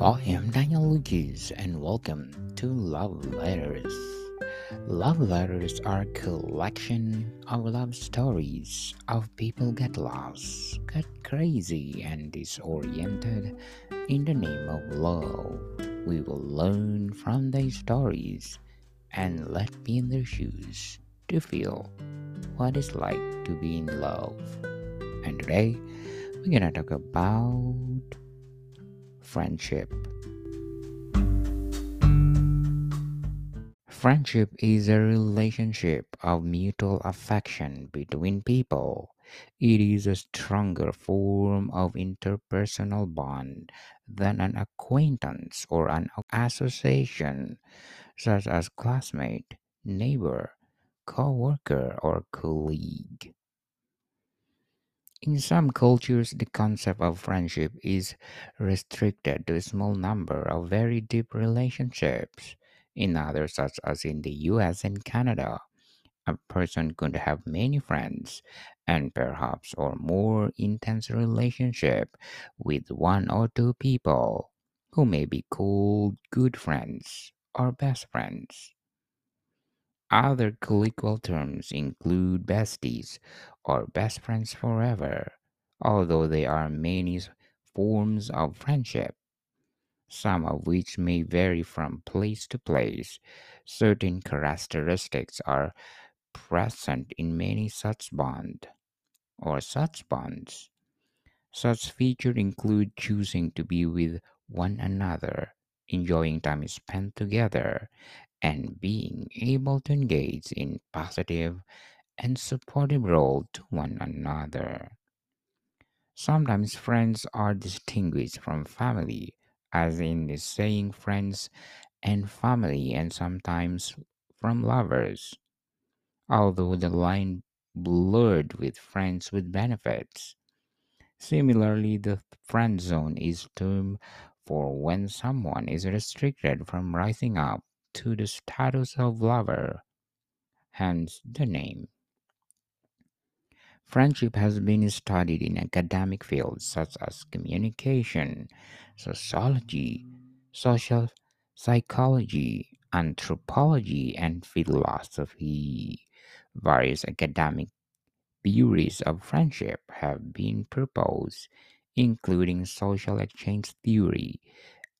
I am Daniel Lucas and welcome to Love Letters. Love letters are a collection of love stories of people get lost, get crazy and disoriented in the name of love. We will learn from these stories and let be in their shoes to feel what it's like to be in love. And today we're gonna talk about friendship. Friendship is a relationship of mutual affection between people. It is a stronger form of interpersonal bond than an acquaintance or an association, such as classmate, neighbor, co-worker, or colleague. In some cultures, the concept of friendship is restricted to a small number of very deep relationships. In others, such as in the US and Canada, a person could have many friends and perhaps or more intense relationship with one or two people who may be called good friends or best friends. Other colloquial terms include besties or best friends forever, although there are many forms of friendship, some of which may vary from place to place. Certain characteristics are present in many such bonds or such bonds. Such features include choosing to be with one another, enjoying time spent together, and being able to engage in positive and supportive role to one another. Sometimes friends are distinguished from family, as in the saying friends and family, and sometimes from lovers, although the line blurred with friends with benefits. Similarly, the friend zone is termed for when someone is restricted from rising up to the status of lover, hence the name. Friendship has been studied in academic fields such as communication, sociology, social psychology, anthropology, and philosophy. Various academic theories of friendship have been proposed, including social exchange theory,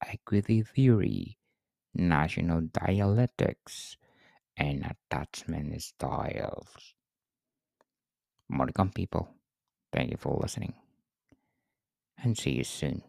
equity theory, relational dialectics, and attachment styles. Come, people. Thank you for listening, and see you soon.